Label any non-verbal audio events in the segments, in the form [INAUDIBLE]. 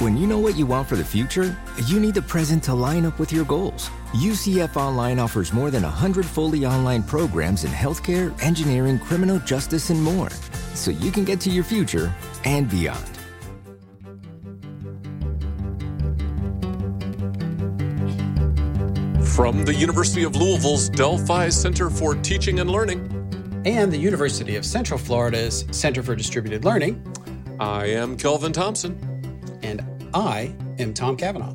When you know what you want for the future, you need the present to line up with your goals. UCF Online offers more than 100 fully online programs in healthcare, engineering, criminal justice, and more. So you can get to your future and beyond. From the University of Louisville's Delphi Center for Teaching and Learning, and the University of Central Florida's Center for Distributed Learning, I am Kelvin Thompson. And I am Tom Cavanaugh.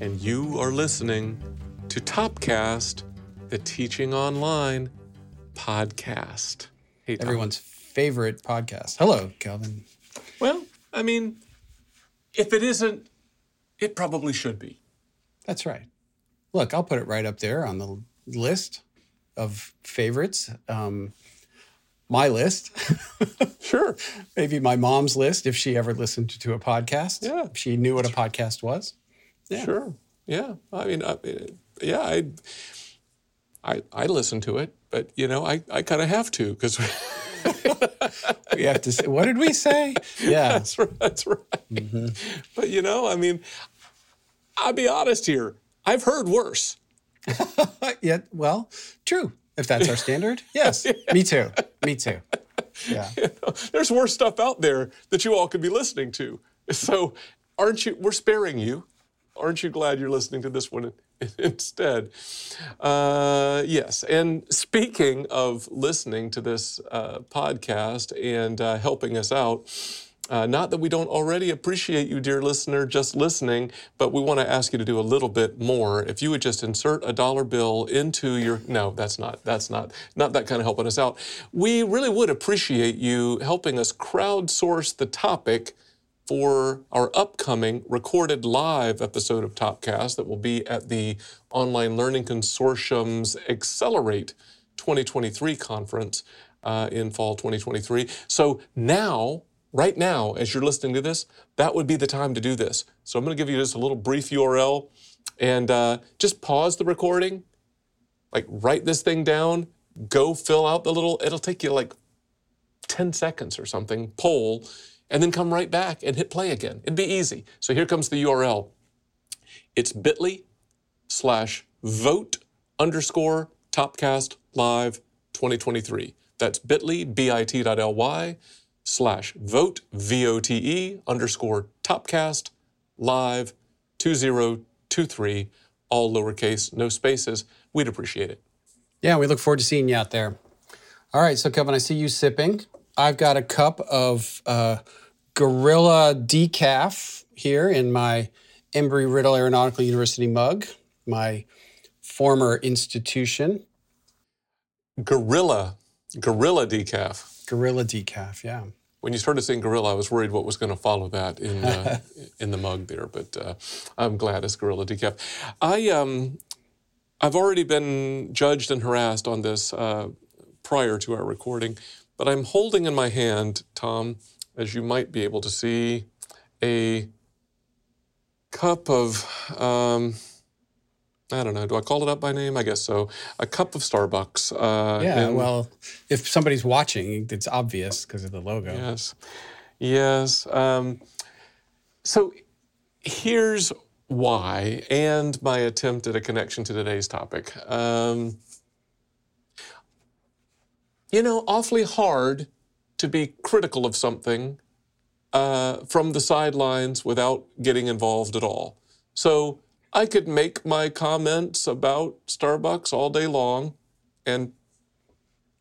And you are listening to Topcast, the Teaching Online podcast. Hey, Tom. Everyone's favorite podcast. Hello, Kelvin. Well, I mean, if it isn't, it probably should be. That's right. Look, I'll put it right up there on the list of favorites. Um, my list. [LAUGHS] sure. Maybe my mom's list if she ever listened to a podcast. Yeah. If she knew what a podcast was. Yeah. Sure. Yeah. I mean, I, yeah, I, I, I listen to it, but you know, I, I kind of have to because [LAUGHS] we have to say, what did we say? [LAUGHS] Yeah. That's right. That's right. Mm-hmm. But you know, I mean, I'll be honest here. I've heard worse. yeah. Well, true. If that's our standard, [LAUGHS] yes. yeah. Me too. Me too. Yeah. [LAUGHS] You know, there's worse stuff out there that you all could be listening to. So, aren't you? We're sparing you. Aren't you glad you're listening to this one [LAUGHS] instead? Uh, yes. And speaking of listening to this uh, podcast and uh, helping us out, uh, not that we don't already appreciate you, dear listener, just listening, but we want to ask you to do a little bit more. If you would just insert a dollar bill into your no, that's not that's not not that kind of helping us out. We really would appreciate you helping us crowdsource the topic for our upcoming recorded live episode of Topcast that will be at the Online Learning Consortium's Accelerate 2023 conference uh, in fall 2023. So now right now, as you're listening to this, that would be the time to do this. So I'm going to give you just a little brief URL and uh, just pause the recording, like write this thing down, go fill out the little, it'll take you like 10 seconds or something, poll, and then come right back and hit play again. It'd be easy. So here comes the URL. It's bit.ly slash vote underscore topcast live 2023. That's bit.ly, bit.ly slash vote, V-O-T-E, underscore topcast, live, 2023, all lowercase, no spaces. We'd appreciate it. Yeah, we look forward to seeing you out there. All right, so Kevin, I see you sipping. I've got a cup of uh, Gorilla Decaf here in my Embry Riddle Aeronautical University mug, my former institution. Gorilla, Gorilla Decaf. Gorilla decaf, yeah. When you started saying gorilla, I was worried what was going to follow that in uh, [LAUGHS] in the mug there, but uh, I'm glad it's gorilla decaf. I um, I've already been judged and harassed on this uh, prior to our recording, but I'm holding in my hand, Tom, as you might be able to see, a cup of. Um, I don't know. Do I call it up by name? I guess so. A cup of Starbucks. Uh, yeah. well, if somebody's watching, it's obvious because of the logo. Yes. Yes. Um, so here's why, and my attempt at a connection to today's topic. Um, you know, awfully hard to be critical of something uh, from the sidelines without getting involved at all. So I could make my comments about Starbucks all day long and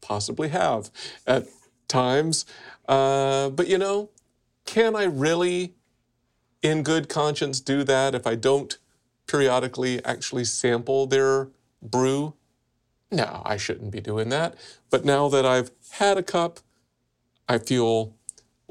possibly have at times. Uh, but you know, can I really, in good conscience, do that if I don't periodically actually sample their brew? No, I shouldn't be doing that. But now that I've had a cup, I feel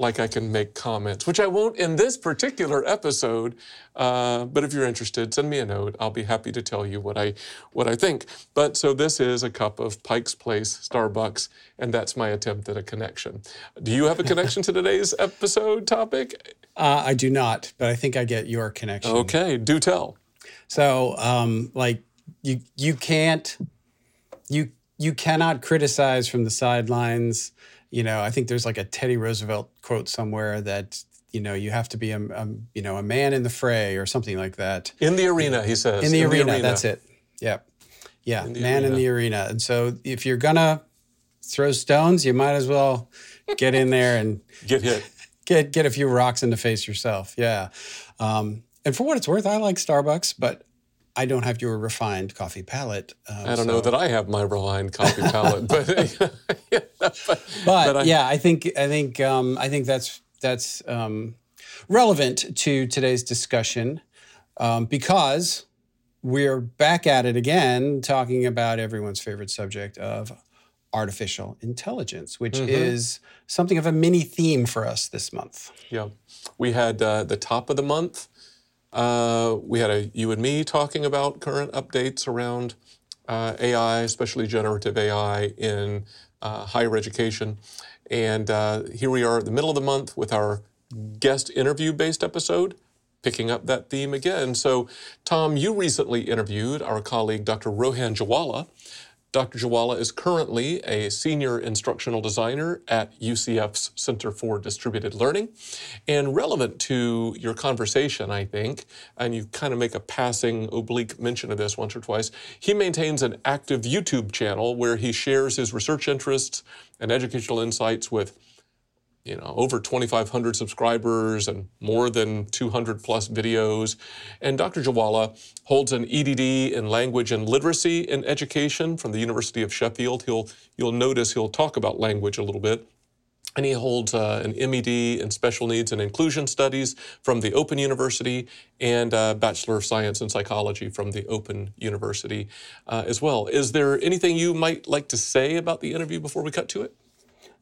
like I can make comments, which I won't in this particular episode. Uh, but if you're interested, send me a note. I'll be happy to tell you what I what I think. But so this is a cup of Pike's Place Starbucks, and that's my attempt at a connection. Do you have a connection to today's [LAUGHS] episode topic? Uh, I do not, but I think I get your connection. Okay, do tell. So, um, like you you can't you you cannot criticize from the sidelines you know, I think there's like a Teddy Roosevelt quote somewhere that you know you have to be a, a, you know a man in the fray or something like that. In the arena, he says. In the, in arena, the arena, that's it. Yeah, yeah, in man arena. in the arena. And so if you're gonna throw stones, you might as well get in there and [LAUGHS] get hit. Get get a few rocks in the face yourself. Yeah. Um, and for what it's worth, I like Starbucks, but I don't have your refined coffee palate. Um, I don't so. know that I have my refined coffee palate, but, [LAUGHS] yeah, but, but, I, yeah, I think I think um, I think that's that's um, relevant to today's discussion um, because we're back at it again, talking about everyone's favorite subject of artificial intelligence, which mm-hmm. is something of a mini theme for us this month. Yeah, we had uh, the top of the month uh, we had a you and me talking about current updates around uh, AI, especially generative AI in uh, higher education. And uh, here we are at the middle of the month with our guest interview based episode, picking up that theme again. So, Tom, you recently interviewed our colleague Dr. Rohan Jowallah Dr. Jowallah is currently a senior instructional designer at UCF's Center for Distributed Learning. And relevant to your conversation, I think, and you kind of make a passing oblique mention of this once or twice, he maintains an active YouTube channel where he shares his research interests and educational insights with you know, over 2,500 subscribers and more than 200 plus videos. And Dr. Jowallah holds an EDD in language and literacy in education from the University of Sheffield. He'll, you'll notice he'll talk about language a little bit. And he holds uh, an MED in special needs and inclusion studies from the Open University and a Bachelor of Science in Psychology from the Open University uh, as well. Is there anything you might like to say about the interview before we cut to it?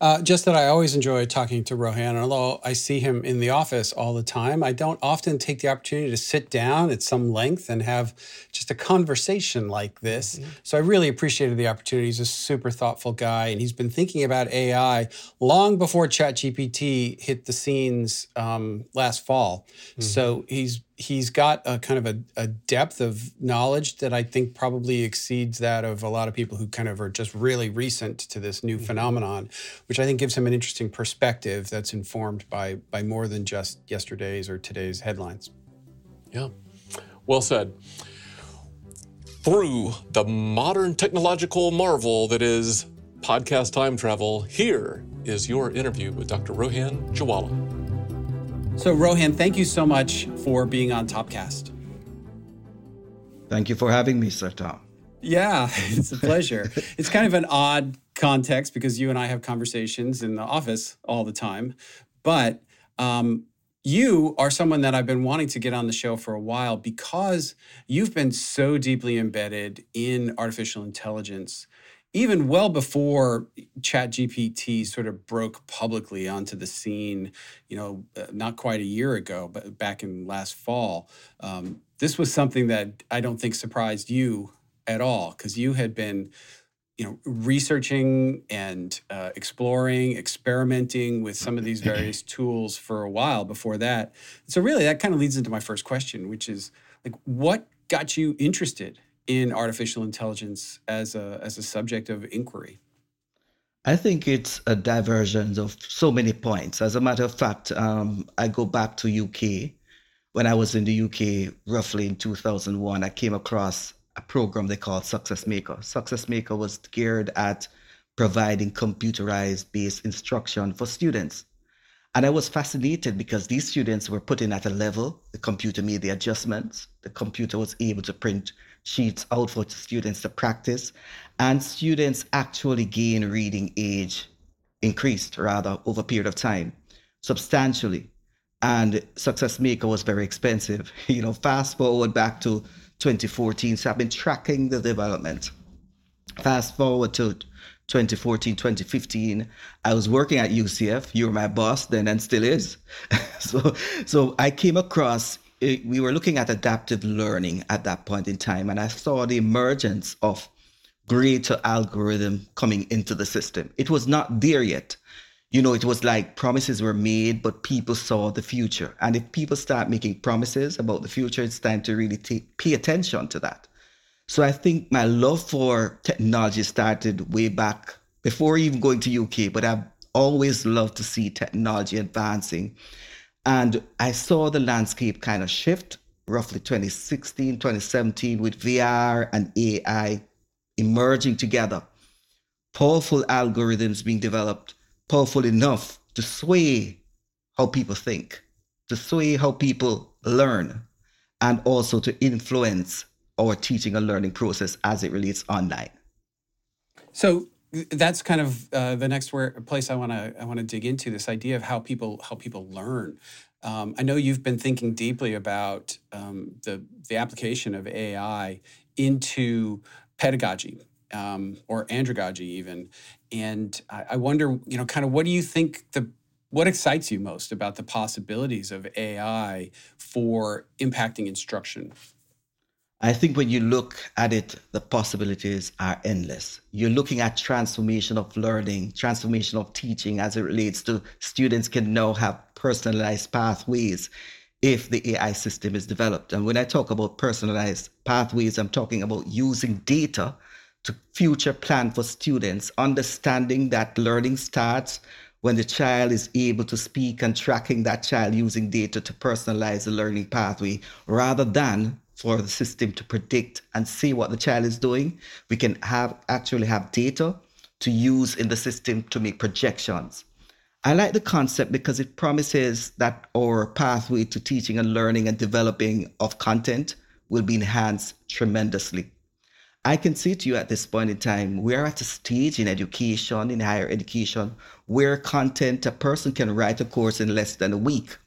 Uh, just that I always enjoy talking to Rohan. Although I see him in the office all the time, I don't often take the opportunity to sit down at some length and have just a conversation like this. Mm-hmm. So I really appreciated the opportunity. He's a super thoughtful guy, and he's been thinking about AI long before ChatGPT hit the scenes um, last fall. Mm-hmm. So he's he's got a kind of a, a, depth of knowledge that I think probably exceeds that of a lot of people who kind of are just really recent to this new mm-hmm. phenomenon, which I think gives him an interesting perspective that's informed by by more than just yesterday's or today's headlines. Yeah, well said. Through the modern technological marvel that is podcast time travel, here is your interview with Dr. Rohan Jowallah. So, Rohan, thank you so much for being on Topcast. Thank you for having me, Sir Tom. Yeah, [LAUGHS] it's a pleasure. it's kind of an odd context because you and I have conversations in the office all the time. But um, you are someone that I've been wanting to get on the show for a while because you've been so deeply embedded in artificial intelligence even well before ChatGPT sort of broke publicly onto the scene, you know, uh, not quite a year ago, but back in last fall, um, this was something that I don't think surprised you at all because you had been, you know, researching and uh, exploring, experimenting with some of these [CLEARS THROAT] various tools for a while before that. So really, that kind of leads into my first question, which is like, what got you interested in artificial intelligence as a as a subject of inquiry? I think it's a divergence of so many points. As a matter of fact, um, I go back to UK. When I was in the UK, roughly in 2001, I came across a program they called Success Maker. Success Maker was geared at providing computerized based instruction for students. And I was fascinated because these students were put in at a level, the computer made the adjustments, the computer was able to print sheets out for students to practice, and students actually gain reading age increased rather over a period of time substantially. And Success Maker was very expensive. [LAUGHS] You know, fast forward back to 2014. So I've been tracking the development. Fast forward to 2014, 2015, I was working at UCF. You were my boss then and still is. [LAUGHS] so, so I came across it, we were looking at adaptive learning at that point in time, and I saw the emergence of greater algorithm coming into the system. It was not there yet. You know, it was like promises were made, but people saw the future. And if people start making promises about the future, it's time to really take, pay attention to that. So I think my love for technology started way back before even going to UK, but I've always loved to see technology advancing And I saw the landscape kind of shift roughly 2016, 2017 with VR and AI emerging together. Powerful algorithms being developed, powerful enough to sway how people think, to sway how people learn, and also to influence our teaching and learning process as it relates online. So that's kind of uh, the next where place I want to I want to dig into this idea of how people how people learn. Um, I know you've been thinking deeply about um, the the application of AI into pedagogy um, or andragogy even, and I, I wonder, you know, kind of what do you think the what excites you most about the possibilities of AI for impacting instruction? I think when you look at it, the possibilities are endless. You're looking at transformation of learning, transformation of teaching as it relates to students can now have personalized pathways if the AI system is developed. And when I talk about personalized pathways, I'm talking about using data to future plan for students, understanding that learning starts when the child is able to speak and tracking that child using data to personalize the learning pathway rather than for the system to predict and see what the child is doing. We can have actually have data to use in the system to make projections. I like the concept because it promises that our pathway to teaching and learning and developing of content will be enhanced tremendously. I can say to you at this point in time, we're at a stage in education, in higher education, where content, a person can write a course in less than a week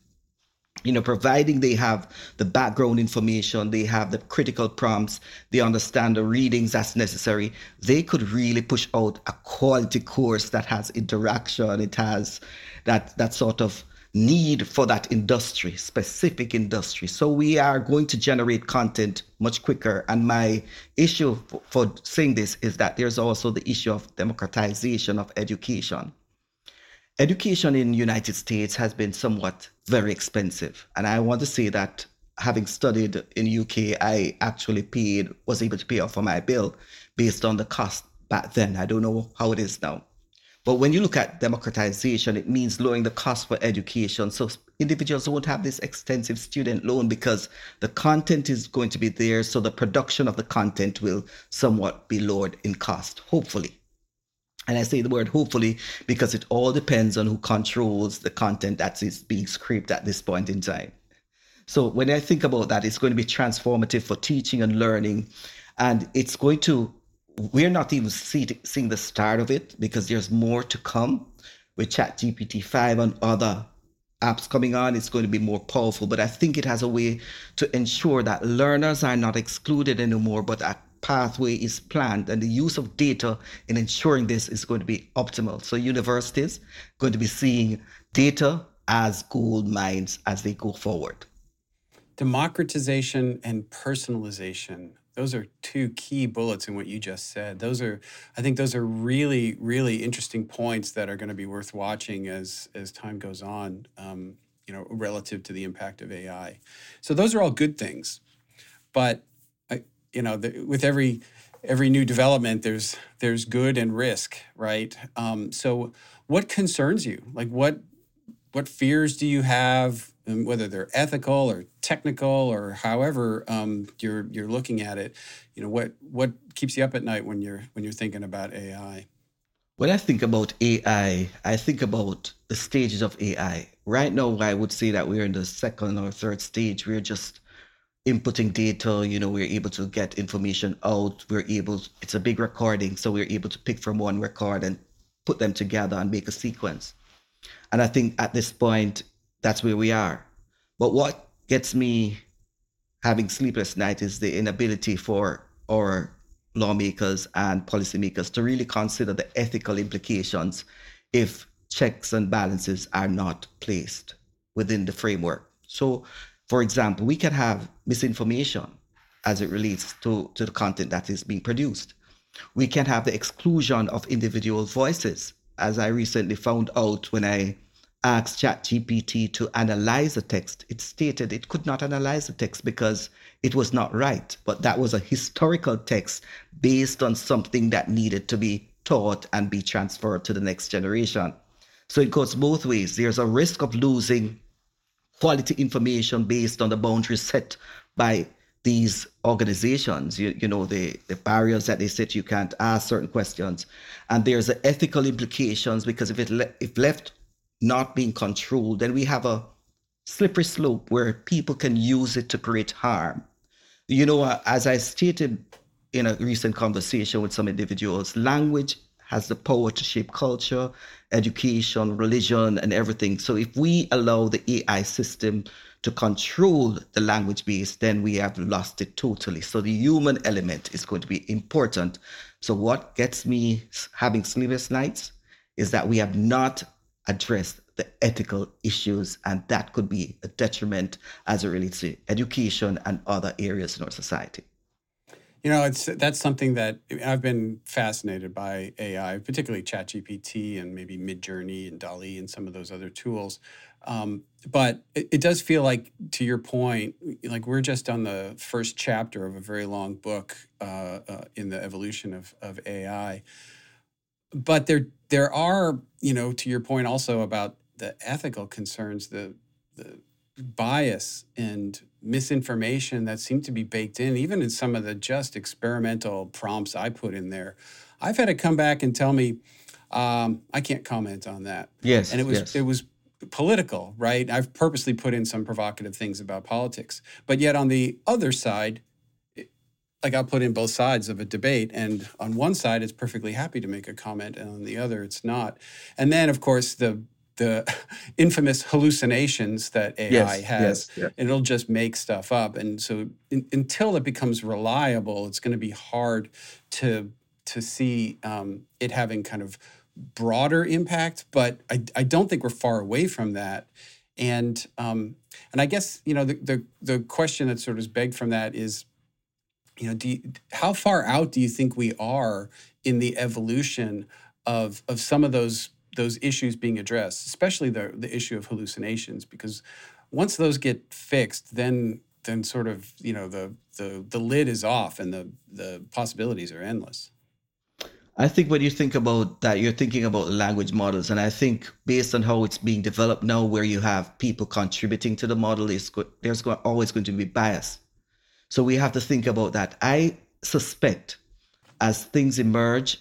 you know, providing they have the background information, they have the critical prompts, they understand the readings that's necessary, they could really push out a quality course that has interaction, it has that that sort of need for that industry, specific industry. So we are going to generate content much quicker. And my issue for, for saying this is that there's also the issue of democratization of education education in United States has been somewhat very expensive. And I want to say that having studied in UK, I actually paid, was able to pay off for my bill based on the cost back then. I don't know how it is now. But when you look at democratization, it means lowering the cost for education. So individuals won't have this extensive student loan because the content is going to be there. So the production of the content will somewhat be lowered in cost, hopefully. And I say the word hopefully because it all depends on who controls the content that is being scraped at this point in time. So when I think about that, it's going to be transformative for teaching and learning. And it's going to, we're not even see, seeing the start of it because there's more to come with ChatGPT 5 and other apps coming on. It's going to be more powerful. But I think it has a way to ensure that learners are not excluded anymore, but are pathway is planned and the use of data in ensuring this is going to be optimal. So universities going to be seeing data as gold mines as they go forward. Democratization and personalization. Those are two key bullets in what you just said. Those are, I think, those are really, really interesting points that are going to be worth watching as as time goes on. Um, you know, relative to the impact of AI. So those are all good things, but you know, the, with every every new development, there's there's good and risk, right? Um, so, what concerns you? Like, what what fears do you have? Whether they're ethical or technical or however um, you're you're looking at it, you know, what what keeps you up at night when you're when you're thinking about AI? When I think about AI, I think about the stages of AI. Right now, I would say that we're in the second or third stage. We're just inputting data, you know, we're able to get information out. We're able, it's a big recording, so we're able to pick from one record and put them together and make a sequence. And I think at this point, that's where we are. But what gets me having sleepless night is the inability for our lawmakers and policymakers to really consider the ethical implications if checks and balances are not placed within the framework. So for example, we can have misinformation as it relates to, to the content that is being produced. We can have the exclusion of individual voices, as I recently found out when I asked ChatGPT to analyze a text. It stated it could not analyze the text because it was not right, but that was a historical text based on something that needed to be taught and be transferred to the next generation. So it goes both ways. There's a risk of losing quality information based on the boundaries set by these organizations, you, you know, the, the barriers that they set, you can't ask certain questions. And there's the ethical implications because if it le- if left not being controlled, then we have a slippery slope where people can use it to create harm. You know, uh, as I stated in a recent conversation with some individuals, language has the power to shape culture, education, religion, and everything. So if we allow the AI system to control the language base, then we have lost it totally. So the human element is going to be important. So what gets me having sleepless nights is that we have not addressed the ethical issues, and that could be a detriment as it relates to education and other areas in our society. You know, it's that's something that I've been fascinated by AI, particularly ChatGPT and maybe Midjourney and DALL-E and some of those other tools. Um, but it, it, does feel like, to your point, like we're just on the first chapter of a very long book uh, uh, in the evolution of, of AI. But there, there are, you know, to your point also about the ethical concerns, the the bias and misinformation that seemed to be baked in, even in some of the just experimental prompts I put in there. I've had it come back and tell me, um, I can't comment on that. Yes, and it was yes. it was political, right? I've purposely put in some provocative things about politics, but yet on the other side, like I'll put in both sides of a debate, and on one side it's perfectly happy to make a comment, and on the other it's not. And then, of course, the the [LAUGHS] infamous hallucinations that AI yes, has, yes, and it'll just make stuff up. And so, in, until it becomes reliable, it's going to be hard to to see um, it having kind of broader impact. But I, I don't think we're far away from that. And um, and I guess you know the, the the question that sort of is begged from that is, you know, do you, how far out do you think we are in the evolution of of some of those those issues being addressed, especially the the issue of hallucinations, because once those get fixed, then then sort of you know the the the lid is off and the the possibilities are endless. I think when you think about that, you're thinking about language models, and I think based on how it's being developed now, where you have people contributing to the model, is there's always going to be bias. So we have to think about that. I suspect as things emerge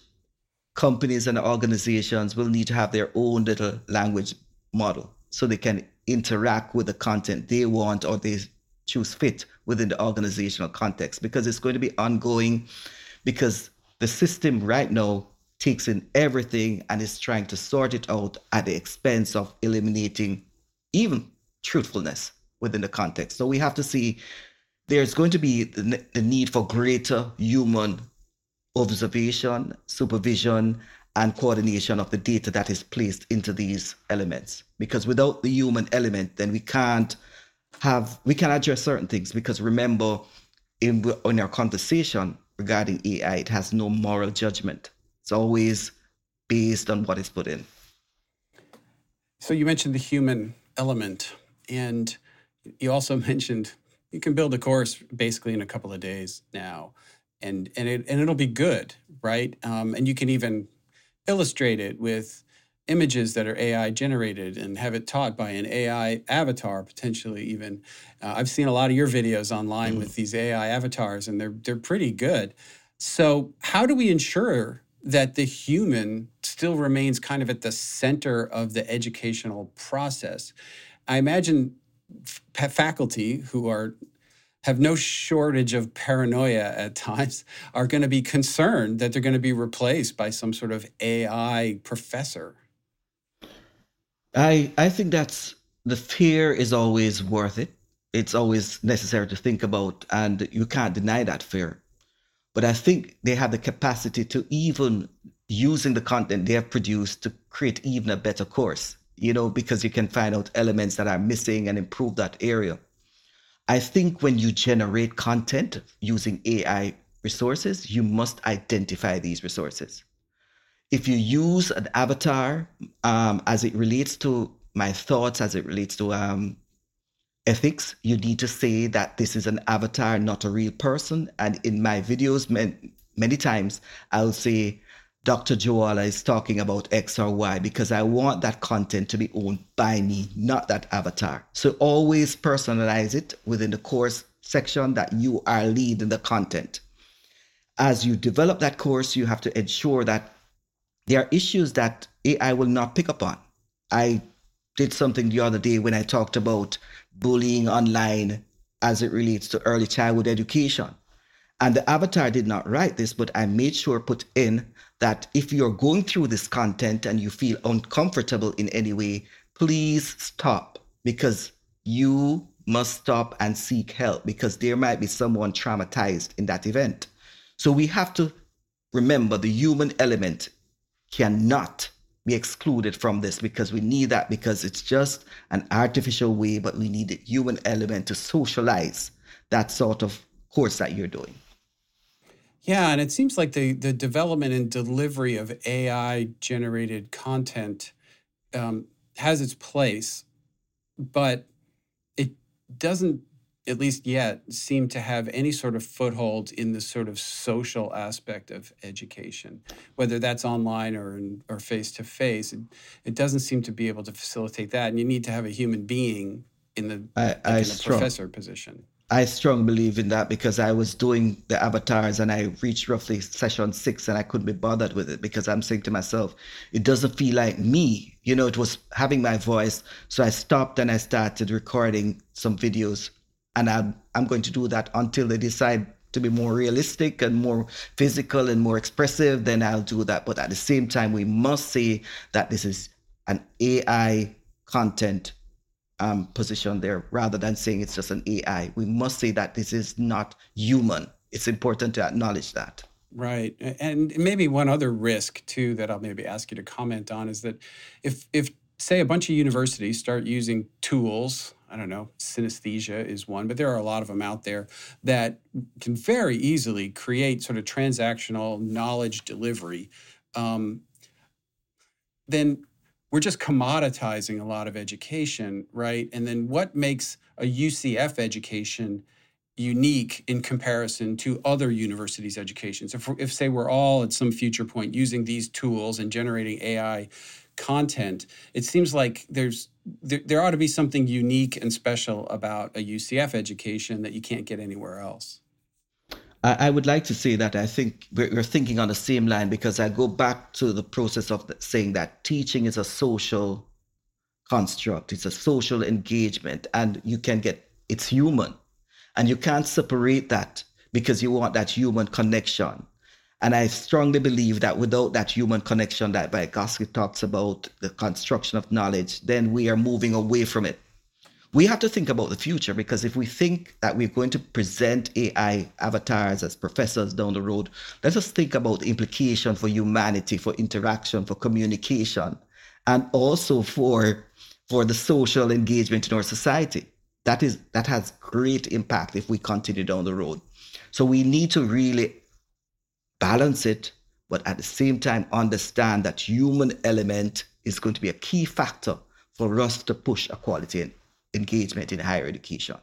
companies and organizations will need to have their own little language model so they can interact with the content they want or they choose fit within the organizational context because it's going to be ongoing because the system right now takes in everything and is trying to sort it out at the expense of eliminating even truthfulness within the context. So we have to see there's going to be the, need for greater human observation, supervision, and coordination of the data that is placed into these elements. Because without the human element, then we can't have we can address certain things. Because remember, in in our conversation regarding AI, it has no moral judgment. It's always based on what is put in. So you mentioned the human element, and you also [LAUGHS] mentioned you can build a course basically in a couple of days now and and it and it'll be good, right? Um, and you can even illustrate it with images that are AI generated and have it taught by an AI avatar potentially even. Uh, I've seen a lot of your videos online mm. with these AI avatars and they're they're pretty good. So how do we ensure that the human still remains kind of at the center of the educational process? I imagine f- faculty who are have no shortage of paranoia at times, are going to be concerned that they're going to be replaced by some sort of AI professor. I I think that's the fear is always worth it. It's always necessary to think about, and you can't deny that fear. But I think they have the capacity to even using the content they have produced to create even a better course. You know, because you can find out elements that are missing and improve that area. I think when you generate content using AI resources, you must identify these resources. If you use an avatar um, as it relates to my thoughts, as it relates to um, ethics, you need to say that this is an avatar, not a real person. And in my videos, many, many times, I'll say Dr. Jowallah is talking about X or Y because I want that content to be owned by me, not that avatar. So always personalize it within the course section that you are leading the content. As you develop that course, you have to ensure that there are issues that AI will not pick up on. I did something the other day when I talked about bullying online as it relates to early childhood education. And the avatar did not write this, but I made sure put in that if you're going through this content and you feel uncomfortable in any way, please stop because you must stop and seek help because there might be someone traumatized in that event. So we have to remember the human element cannot be excluded from this because we need that because it's just an artificial way, but we need the human element to socialize that sort of course that you're doing. Yeah, and it seems like the the development and delivery of AI generated content um, has its place, but it doesn't at least yet, seem to have any sort of foothold in the sort of social aspect of education, whether that's online or in, or face to face. It doesn't seem to be able to facilitate that, and you need to have a human being in the, I, I in the professor position. I strongly believe in that because I was doing the avatars and I reached roughly session six and I couldn't be bothered with it because I'm saying to myself, it doesn't feel like me. You know, it was having my voice. So I stopped and I started recording some videos and I'm, I'm going to do that until they decide to be more realistic and more physical and more expressive, then I'll do that. But at the same time, we must say that this is an AI content um, position there rather than saying it's just an AI. We must say that this is not human. It's important to acknowledge that. Right. And maybe one other risk too that I'll maybe ask you to comment on is that if if say a bunch of universities start using tools I don't know, Synthesia is one, but there are a lot of them out there that can very easily create sort of transactional knowledge delivery. Um, then we're just commoditizing a lot of education, right? And then what makes a UCF education unique in comparison to other universities' educations? If, if say we're all at some future point using these tools and generating AI content, it seems like there's there, there ought to be something unique and special about a UCF education that you can't get anywhere else. I, would like to say that I think we're, thinking on the same line because I go back to the process of saying that teaching is a social construct, it's a social engagement, and you can get it's human, and you can't separate that because you want that human connection. And I strongly believe that without that human connection that Vygotsky talks about, the construction of knowledge, then we are moving away from it. We have to think about the future because if we think that we're going to present AI avatars as professors down the road, let us think about the implication for humanity, for interaction, for communication, and also for for the social engagement in our society. That is that has great impact if we continue down the road. So we need to really balance it, but at the same time understand that human element is going to be a key factor for us to push equality and engagement in higher education.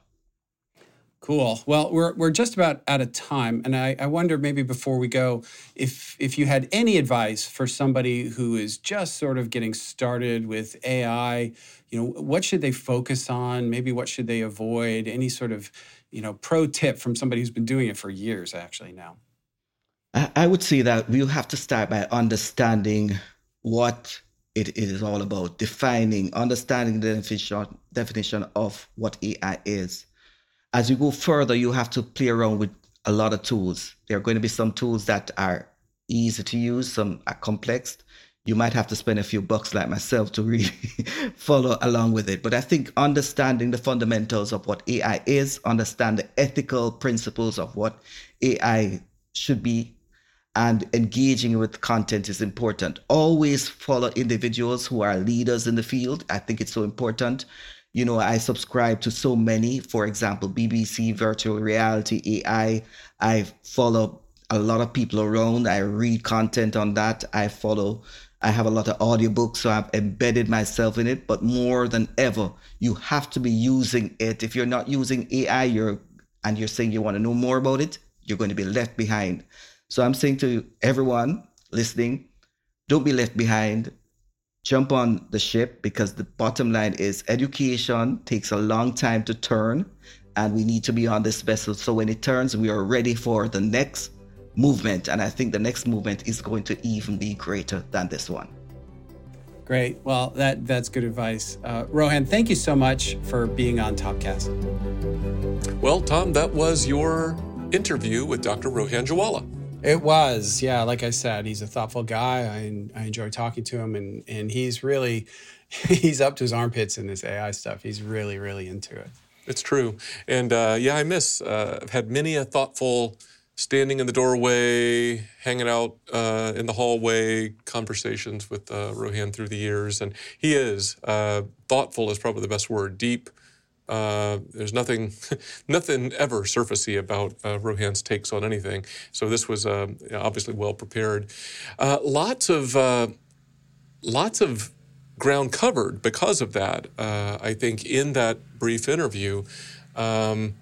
Cool. Well, we're, we're just about out of time. And I, I wonder maybe before we go, if if you had any advice for somebody who is just sort of getting started with AI, you know, what should they focus on? Maybe what should they avoid? Any sort of, you know, pro tip from somebody who's been doing it for years actually now? I would say that we'll have to start by understanding what it is all about, defining, understanding the definition, definition of what AI is. As you go further, you have to play around with a lot of tools. There are going to be some tools that are easy to use, some are complex. You might have to spend a few bucks like myself to really [LAUGHS] follow along with it. But I think understanding the fundamentals of what AI is, understand the ethical principles of what AI should be and engaging with content is important. Always follow individuals who are leaders in the field. I think it's so important. You know, I subscribe to so many, for example, BBC Virtual Reality AI. I follow a lot of people around. I read content on that. I follow, I have a lot of audiobooks, so I've embedded myself in it. But more than ever, you have to be using it. If you're not using AI, you're and you're saying you want to know more about it, you're going to be left behind. So I'm saying to everyone listening, don't be left behind. Jump on the ship because the bottom line is education takes a long time to turn, and we need to be on this vessel. So when it turns, we are ready for the next movement. And I think the next movement is going to even be greater than this one. Great. Well, that that's good advice. Uh, Rohan, thank you so much for being on Topcast. Well, Tom, that was your interview with Dr. Rohan Jowallah. It was, yeah. Like I said, he's a thoughtful guy. I, I enjoy talking to him, and and he's really [LAUGHS] he's up to his armpits in this AI stuff. He's really really into it. It's true, and uh, yeah, I miss. Uh, I've had many a thoughtful standing in the doorway, hanging out uh, in the hallway, conversations with uh, Rohan through the years, and he is uh, thoughtful is probably the best word. Deep. Uh, there's nothing, [LAUGHS] nothing ever surfacey about uh, Rohan's takes on anything. So this was uh, obviously well prepared. lots of, lots of ground covered because of that. I think in that brief interview. Um,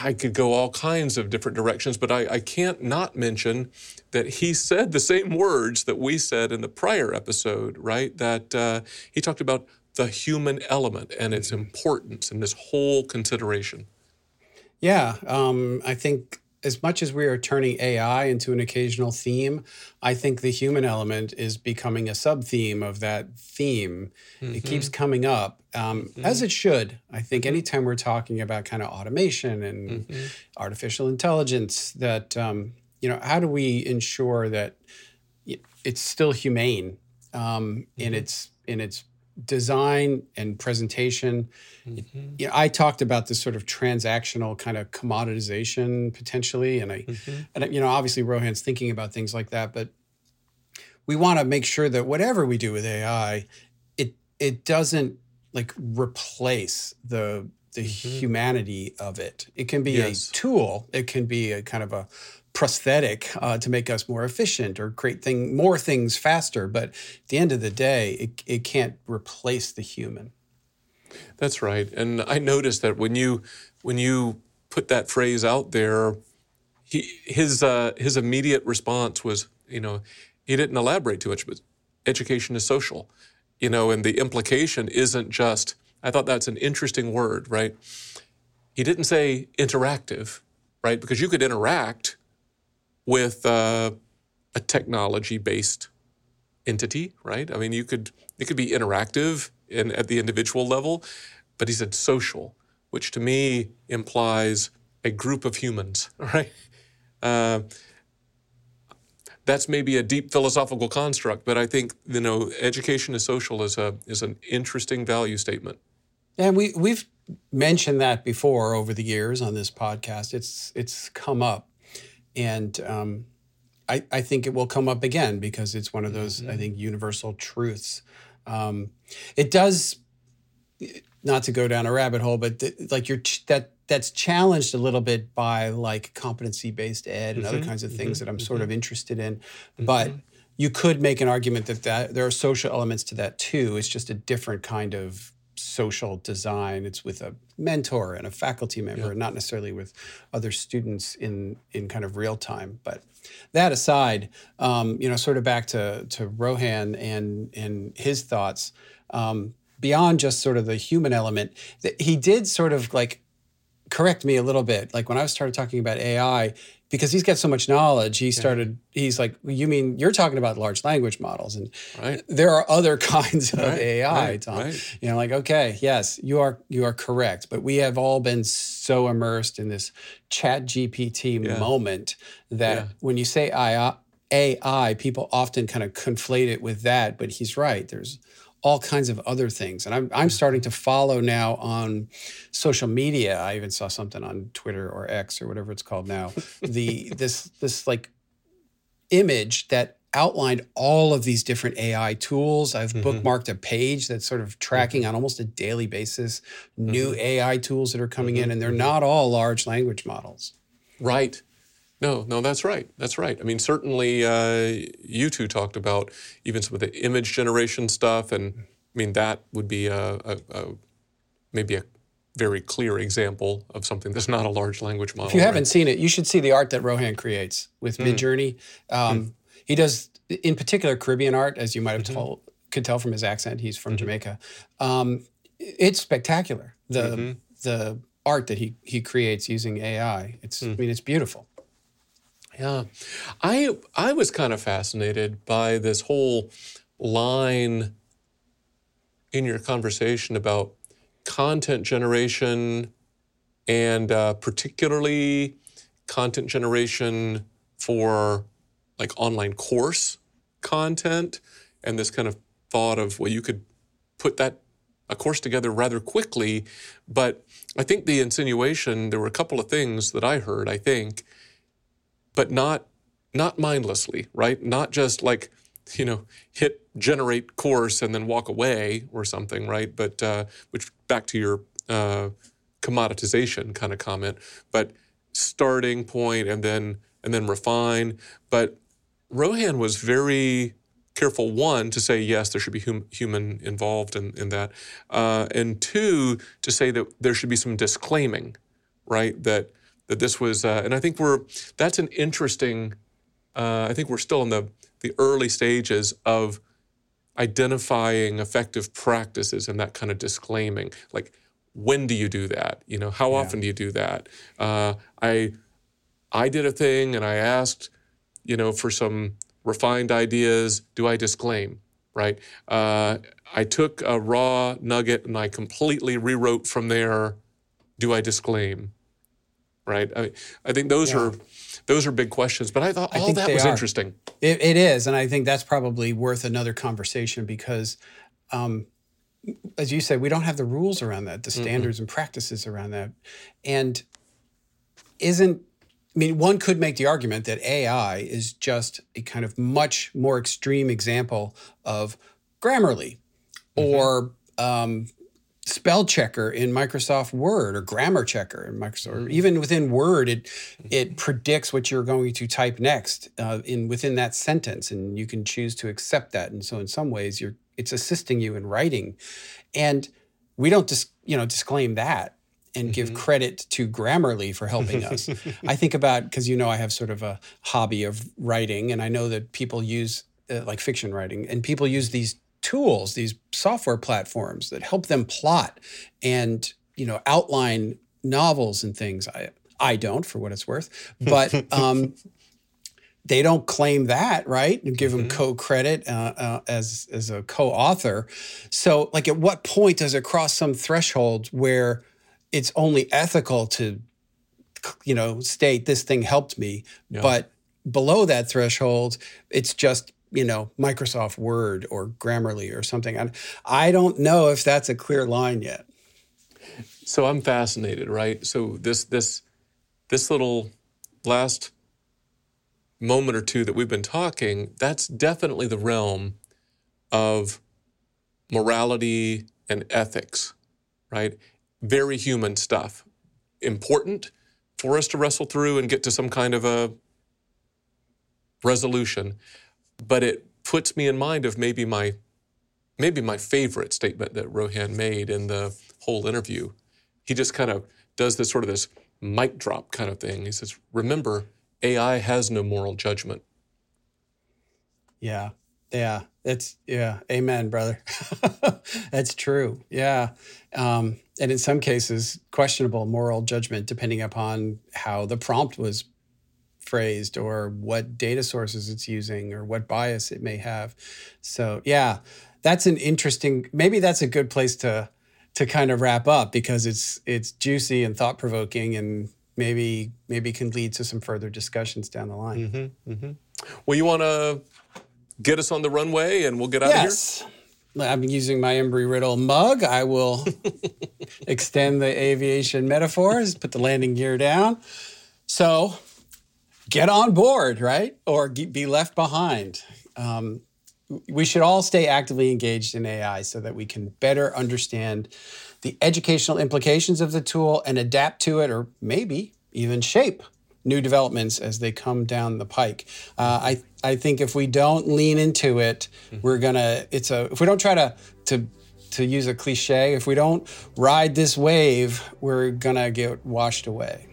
I could go all kinds of different directions, but I, I, can't not mention that he said the same words that we said in the prior episode, right? That uh, he talked about the human element and its importance in this whole consideration. Yeah, um, I think as much as we are turning AI into an occasional theme, I think the human element is becoming a sub theme of that theme. Mm-hmm. It keeps coming up, um, mm-hmm. as it should. I think anytime we're talking about kind of automation and mm-hmm. artificial intelligence, that, um, you know, how do we ensure that it's still humane um, in mm-hmm. its in its design and presentation. Mm-hmm. You know, I talked about this sort of transactional kind of commoditization potentially, and I, mm-hmm. and you know, obviously Rohan's thinking about things like that, but we want to make sure that whatever we do with AI, it it doesn't like replace the the mm-hmm. humanity of it. It can be yes. a tool. It can be a kind of a prosthetic uh, to make us more efficient or create thing, more things faster. But at the end of the day, it, it can't replace the human. That's right. And I noticed that when you when you put that phrase out there, he, his uh, his immediate response was, you know, he didn't elaborate too much, but education is social, you know, and the implication isn't just. I thought that's an interesting word, right? He didn't say interactive, right? Because you could interact with uh, a technology-based entity, right? I mean, you could it could be interactive in, at the individual level, but he said social, which to me implies a group of humans, [LAUGHS] right? Uh, that's maybe a deep philosophical construct, but I think you know education is social is a is an interesting value statement. And we we've mentioned that before over the years on this podcast. It's it's come up and um, I, I think it will come up again because it's one of those mm-hmm. I think universal truths. Um, it does not to go down a rabbit hole, but th- like you're ch- that that's challenged a little bit by like competency based ed and mm-hmm. other kinds of things mm-hmm. that I'm sort of mm-hmm. interested in, but mm-hmm. you could make an argument that, that there are social elements to that too. It's just a different kind of social design. It's with a mentor and a faculty member, yeah. and not necessarily with other students in in kind of real time. But that aside, um, you know, sort of back to to Rohan and and his thoughts. Um, beyond just sort of the human element, that he did sort of like correct me a little bit. Like when I started talking about AI, because he's got so much knowledge, he started. Yeah. He's like, "You mean you're talking about large language models?" And right. there are other [LAUGHS] kinds of right. AI, right. Tom. Right. You know, like, okay, yes, you are you are correct, but we have all been so immersed in this Chat GPT yeah. moment that yeah. when you say AI, AI, people often kind of conflate it with that. But he's right. There's all kinds of other things. And I'm, I'm starting to follow now on social media. I even saw something on Twitter or X or whatever it's called now. [LAUGHS] the this this like image that outlined all of these different AI tools. I've mm-hmm. bookmarked a page that's sort of tracking mm-hmm. on almost a daily basis new mm-hmm. AI tools that are coming in, mm-hmm. and they're mm-hmm. not all large language models. Right. No, no, that's right. That's right. I mean, certainly uh, you two talked about even some of the image generation stuff, and I mean that would be a, a, a maybe a very clear example of something that's not a large language model. If you haven't seen it, you should see the art that Rohan creates with mm. Midjourney. Um, mm. he does in particular Caribbean art, as you might have told, could tell from his accent. He's from Jamaica. Um, it's spectacular. The the art that he he creates using AI. It's I mean it's beautiful. Yeah, I I was kind of fascinated by this whole line in your conversation about content generation and uh, particularly content generation for like online course content and this kind of thought of well you could put that a course together rather quickly. But i think the insinuation there were a couple of things that i heard i think but not not mindlessly, right? Not just like you know hit generate course and then walk away or something, right? But uh, which back to your uh, commoditization kind of comment, but starting point and then and then refine. But Rohan was very careful one to say yes there should be hum- human involved in, in that uh, and two to say that there should be some disclaiming right that that this was, uh, and I think we're that's an interesting. Uh, I think we're still in the the early stages of identifying effective practices and that kind of disclaiming. Like, when do you do that? You know, how often do you do that? Uh, I I did a thing and I asked, you know, for some refined ideas. Do I disclaim? Right. Uh, I took a raw nugget and I completely rewrote from there. Do I disclaim? Right? I, I think those are those are big questions. But I thought all think that was are. interesting. It, it is, and I think that's probably worth another conversation because, um, as you said, we don't have the rules around that, the standards and practices around that, and isn't. I mean, one could make the argument that AI is just a kind of much more extreme example of Grammarly or um, spell checker in Microsoft Word or grammar checker in Microsoft. Or even within Word, it it predicts what you're going to type next uh, in within that sentence, and you can choose to accept that. And so, in some ways, you're it's assisting you in writing, and we don't just you know disclaim that and give credit to Grammarly for helping [LAUGHS] us. I think about because you know I have sort of a hobby of writing, and I know that people use uh, like fiction writing, and people use these tools, these software platforms that help them plot and you know outline novels and things. I I don't, for what it's worth, but [LAUGHS] um, they don't claim that, right? And give them co-credit uh, uh, as as a co-author. So, like, at what point does it cross some threshold where it's only ethical to, you know, state this thing helped me, but below that threshold, it's just you know Microsoft Word or Grammarly or something. And I don't know if that's a clear line yet. So I'm fascinated, right? So this this this little last moment or two that we've been talking, that's definitely the realm of morality and ethics, right? Very human stuff. Important for us to wrestle through and get to some kind of a resolution, but it puts me in mind of maybe my maybe my favorite statement that Rohan made in the whole interview. He just kind of does this sort of this mic drop kind of thing. He says, "Remember, AI has no moral judgment." Yeah. Yeah. It's yeah. Amen, brother. [LAUGHS] That's true. Yeah. Um, and in some cases, questionable moral judgment, depending upon how the prompt was phrased or what data sources it's using or what bias it may have. So yeah, that's an interesting maybe that's a good place to to kind of wrap up because it's it's juicy and thought provoking and maybe maybe can lead to some further discussions down the line. Mm-hmm, mm-hmm. Well, you want to get us on the runway and we'll get out of here? Yes. I'm using my Embry Riddle mug. I will [LAUGHS] extend the aviation metaphors, put the landing gear down. So get on board, right? Or be left behind. Um, we should all stay actively engaged in AI so that we can better understand the educational implications of the tool and adapt to it, or maybe even shape new developments as they come down the pike. Uh, I I think if we don't lean into it, we're gonna. It's a if we don't try to to to use a cliche, if we don't ride this wave, we're gonna get washed away.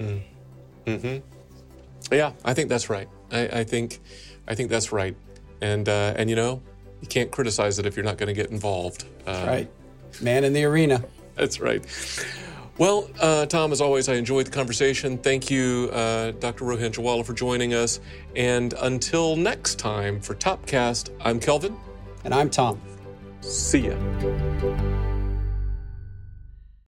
Yeah, I think that's right. I, I think, I think that's right. And uh, and you know, you can't criticize it if you're not going to get involved. Uh, Right. Man in the arena. That's right. Well, uh, Tom, as always, I enjoyed the conversation. Thank you, uh, Dr. Rohan Jowallah, for joining us. And until next time for Topcast, I'm Kelvin. And I'm Tom. See ya.